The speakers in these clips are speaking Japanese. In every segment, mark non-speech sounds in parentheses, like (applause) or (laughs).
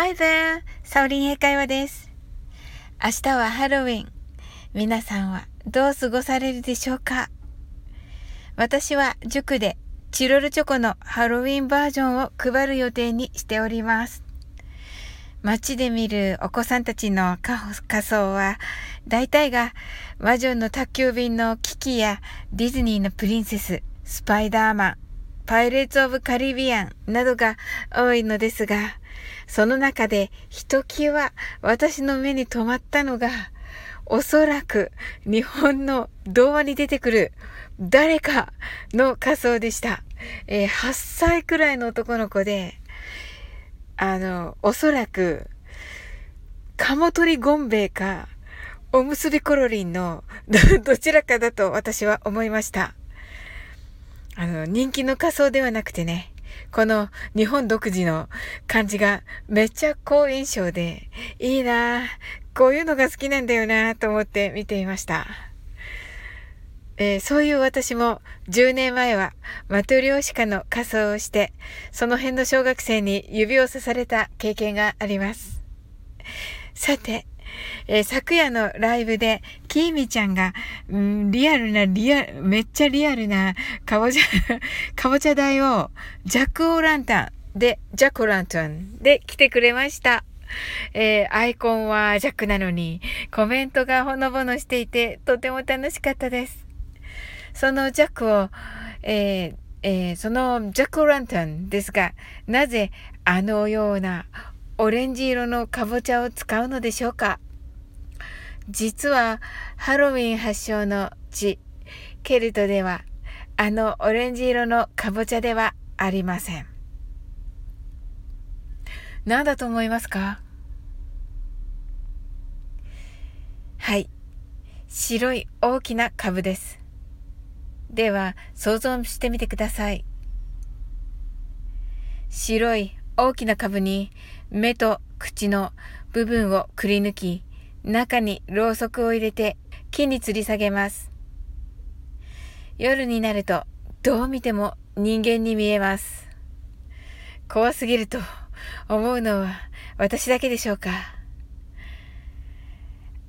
Hi there! サオリン英会話です。明日はハロウィン。皆さんはどう過ごされるでしょうか？私は塾でチロルチョコのハロウィンバージョンを配る予定にしております。街で見るお子さんたちの仮装は、大体が魔女の宅急便のキキやディズニーのプリンセス、スパイダーマン、パイレーツ・オブ・カリビアンなどが多いのですが、その中でひときわ私の目に留まったのが、おそらく日本の童話に出てくる誰かの仮装でした。えー、8歳くらいの男の子で、あの、おそらく、鴨取ゴンベイか、おむすびコロリンの (laughs) どちらかだと私は思いました。あの、人気の仮装ではなくてね、この日本独自の感じがめっちゃ好印象で、いいなぁこういうのが好きなんだよなぁと思って見ていました。えー、そういう私も10年前はマトリョーシカの仮装をして、その辺の小学生に指をさされた経験があります。さて、えー、昨夜のライブで、キーミちゃんが、うん、リアルな、リア、めっちゃリアルな、かぼちゃ、かぼちゃ台を、ジャック・オーランタンで、ジャック・オランタンで来てくれました。えー、アイコンはジャックなのに、コメントがほのぼのしていて、とても楽しかったです。そのジャックを、えーえー、そのジャック・オランタンですが、なぜあのようなオレンジ色のかぼちゃを使うのでしょうか？実はハロウィン発祥の地、ケルトではあのオレンジ色のかぼちゃではありません。何だと思いますか？はい。白い大きな株です。では、想像してみてください。白い大きな株に目と口の部分をくり抜き、中にろうそくを入れて木に吊り下げます。夜になるとどう見ても人間に見えます。怖すぎると思うのは私だけでしょうか。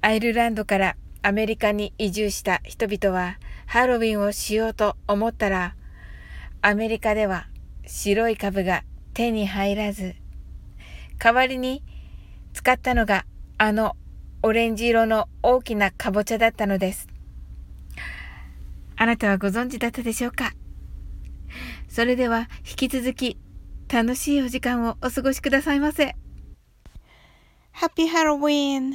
アイルランドからアメリカに移住した人々はハロウィンをしようと思ったらアメリカでは白い株が手に入らず代わりに使ったのがあのオレンジ色の大きなかぼちゃだったのです。あなたはご存知だったでしょうか？それでは引き続き楽しいお時間をお過ごしくださいませ。Happy Halloween!